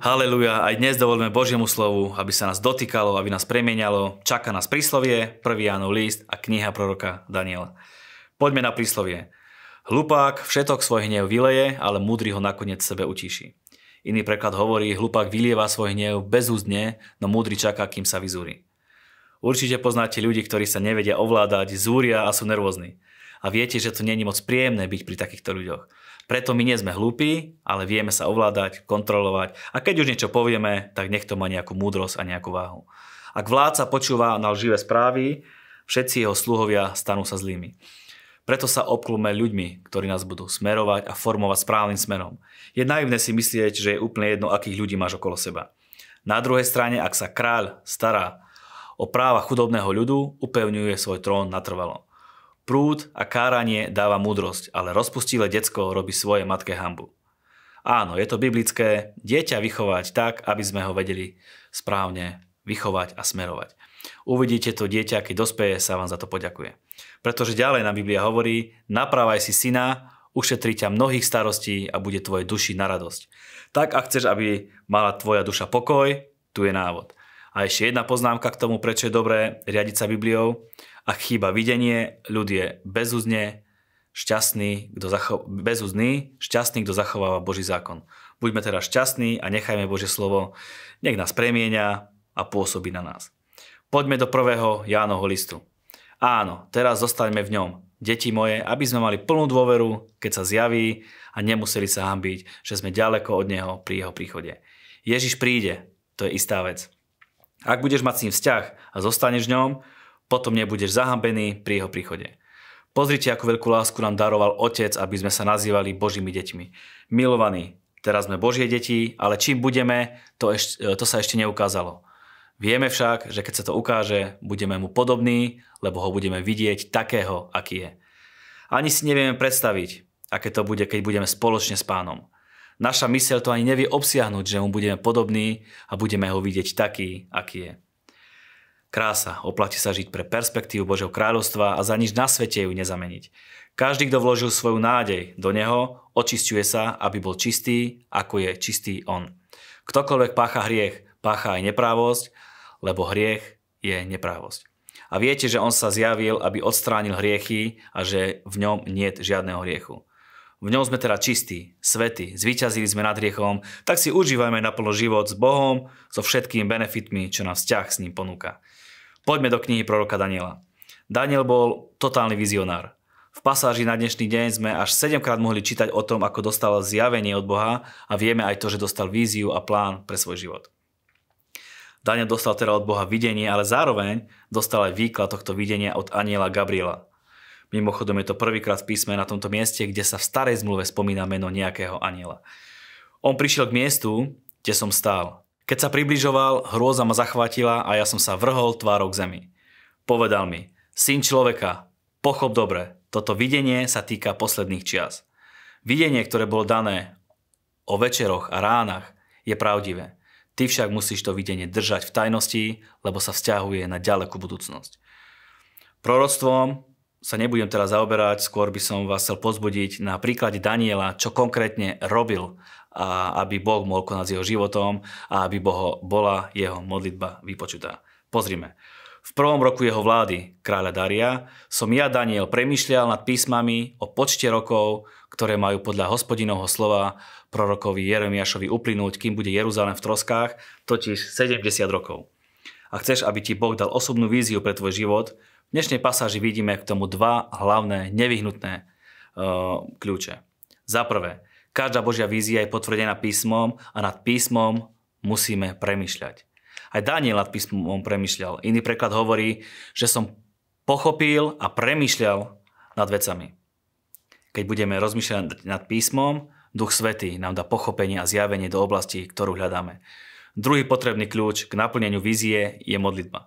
Haleluja, aj dnes dovolíme Božiemu slovu, aby sa nás dotýkalo, aby nás premienialo. Čaká nás príslovie, 1. Jánov list a kniha proroka Daniela. Poďme na príslovie. Hlupák všetok svoj hnev vyleje, ale múdry ho nakoniec sebe utíši. Iný preklad hovorí, hlupák vylieva svoj hnev bezúzdne, no múdry čaká, kým sa vyzúri. Určite poznáte ľudí, ktorí sa nevedia ovládať, zúria a sú nervózni. A viete, že to je moc príjemné byť pri takýchto ľuďoch. Preto my nie sme hlúpi, ale vieme sa ovládať, kontrolovať a keď už niečo povieme, tak nech to má nejakú múdrosť a nejakú váhu. Ak vládca počúva na lživé správy, všetci jeho sluhovia stanú sa zlými. Preto sa obklúme ľuďmi, ktorí nás budú smerovať a formovať správnym smerom. Je naivné si myslieť, že je úplne jedno, akých ľudí máš okolo seba. Na druhej strane, ak sa kráľ stará o práva chudobného ľudu, upevňuje svoj trón natrvalo. Prúd a káranie dáva múdrosť, ale rozpustilé decko robí svoje matke hambu. Áno, je to biblické, dieťa vychovať tak, aby sme ho vedeli správne vychovať a smerovať. Uvidíte to dieťa, keď dospeje, sa vám za to poďakuje. Pretože ďalej nám Biblia hovorí, napravaj si syna, ušetri ťa mnohých starostí a bude tvoje duši na radosť. Tak ak chceš, aby mala tvoja duša pokoj, tu je návod. A ešte jedna poznámka k tomu, prečo je dobré riadiť sa Bibliou. Ak chýba videnie, ľud je bezúzne šťastný, kto zacho- bezúzný, šťastný, kto zachováva Boží zákon. Buďme teda šťastní a nechajme Božie slovo, nech nás premieňa a pôsobí na nás. Poďme do prvého Jánovho listu. Áno, teraz zostaňme v ňom, deti moje, aby sme mali plnú dôveru, keď sa zjaví a nemuseli sa hambiť, že sme ďaleko od Neho pri Jeho príchode. Ježiš príde, to je istá vec. Ak budeš mať s ním vzťah a zostaneš ňom, potom nebudeš zahambený pri jeho príchode. Pozrite, akú veľkú lásku nám daroval Otec, aby sme sa nazývali Božími deťmi. Milovaní, teraz sme Božie deti, ale čím budeme, to, eš- to sa ešte neukázalo. Vieme však, že keď sa to ukáže, budeme mu podobní, lebo ho budeme vidieť takého, aký je. Ani si nevieme predstaviť, aké to bude, keď budeme spoločne s pánom. Naša myseľ to ani nevie obsiahnuť, že mu budeme podobní a budeme ho vidieť taký, aký je. Krása, oplatí sa žiť pre perspektívu Božieho kráľovstva a za nič na svete ju nezameniť. Každý, kto vložil svoju nádej do neho, očisťuje sa, aby bol čistý, ako je čistý on. Ktokoľvek pácha hriech, pácha aj neprávosť, lebo hriech je neprávosť. A viete, že on sa zjavil, aby odstránil hriechy a že v ňom nie je žiadneho hriechu. V ňom sme teda čistí, svety, zvíťazili sme nad hriechom, tak si užívajme naplno život s Bohom, so všetkými benefitmi, čo nám vzťah s ním ponúka. Poďme do knihy proroka Daniela. Daniel bol totálny vizionár. V pasáži na dnešný deň sme až 7 krát mohli čítať o tom, ako dostal zjavenie od Boha a vieme aj to, že dostal víziu a plán pre svoj život. Daniel dostal teda od Boha videnie, ale zároveň dostal aj výklad tohto videnia od aniela Gabriela. Mimochodom je to prvýkrát v písme na tomto mieste, kde sa v starej zmluve spomína meno nejakého aniela. On prišiel k miestu, kde som stál. Keď sa približoval, hrôza ma zachvátila a ja som sa vrhol tvárou k zemi. Povedal mi, syn človeka, pochop dobre, toto videnie sa týka posledných čias. Videnie, ktoré bolo dané o večeroch a ránach, je pravdivé. Ty však musíš to videnie držať v tajnosti, lebo sa vzťahuje na ďalekú budúcnosť. Proroctvom sa nebudem teraz zaoberať, skôr by som vás chcel pozbudiť na príklade Daniela, čo konkrétne robil a aby Boh mohol konať s jeho životom a aby Boho, bola jeho modlitba vypočutá. Pozrime. V prvom roku jeho vlády, kráľa Daria, som ja, Daniel, premyšľal nad písmami o počte rokov, ktoré majú podľa hospodinovho slova prorokovi Jeremiašovi uplynúť, kým bude Jeruzalém v troskách, totiž 70 rokov. A chceš, aby ti Boh dal osobnú víziu pre tvoj život, dnešnej pasáži vidíme k tomu dva hlavné, nevyhnutné uh, kľúče. Za prvé, Každá Božia vízia je potvrdená písmom a nad písmom musíme premyšľať. Aj Daniel nad písmom premyšľal. Iný preklad hovorí, že som pochopil a premyšľal nad vecami. Keď budeme rozmýšľať nad písmom, Duch Svetý nám dá pochopenie a zjavenie do oblasti, ktorú hľadáme. Druhý potrebný kľúč k naplneniu vízie je modlitba.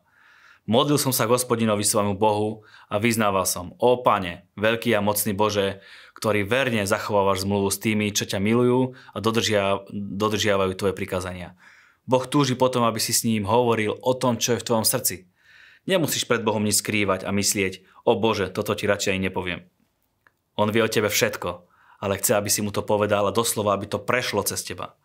Modlil som sa hospodinovi svojmu Bohu a vyznával som, o Pane, veľký a mocný Bože, ktorý verne zachovávaš zmluvu s tými, čo ťa milujú a dodržia, dodržiavajú tvoje prikázania. Boh túži potom, aby si s ním hovoril o tom, čo je v tvojom srdci. Nemusíš pred Bohom nič skrývať a myslieť, o Bože, toto ti radšej nepoviem. On vie o tebe všetko, ale chce, aby si mu to povedal a doslova, aby to prešlo cez teba.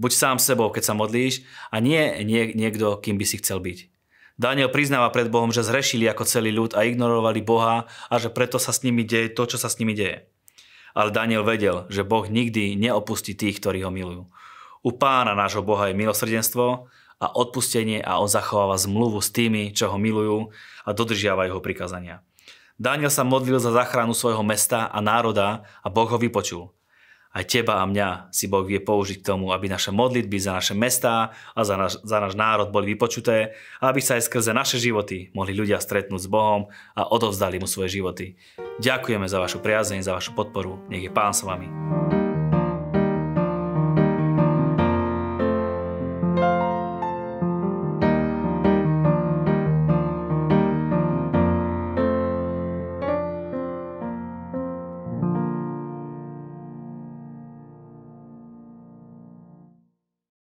Buď sám sebou, keď sa modlíš a nie, nie niekto, kým by si chcel byť. Daniel priznáva pred Bohom, že zrešili ako celý ľud a ignorovali Boha a že preto sa s nimi deje to, čo sa s nimi deje. Ale Daniel vedel, že Boh nikdy neopustí tých, ktorí ho milujú. U pána nášho Boha je milosrdenstvo a odpustenie a on zachováva zmluvu s tými, čo ho milujú a dodržiavajú jeho prikazania. Daniel sa modlil za záchranu svojho mesta a národa a Boh ho vypočul. Aj teba a mňa si Boh vie použiť k tomu, aby naše modlitby za naše mestá a za náš, za náš národ boli vypočuté a aby sa aj skrze naše životy mohli ľudia stretnúť s Bohom a odovzdali mu svoje životy. Ďakujeme za vašu priazeň, za vašu podporu. Nech je Pán s vami.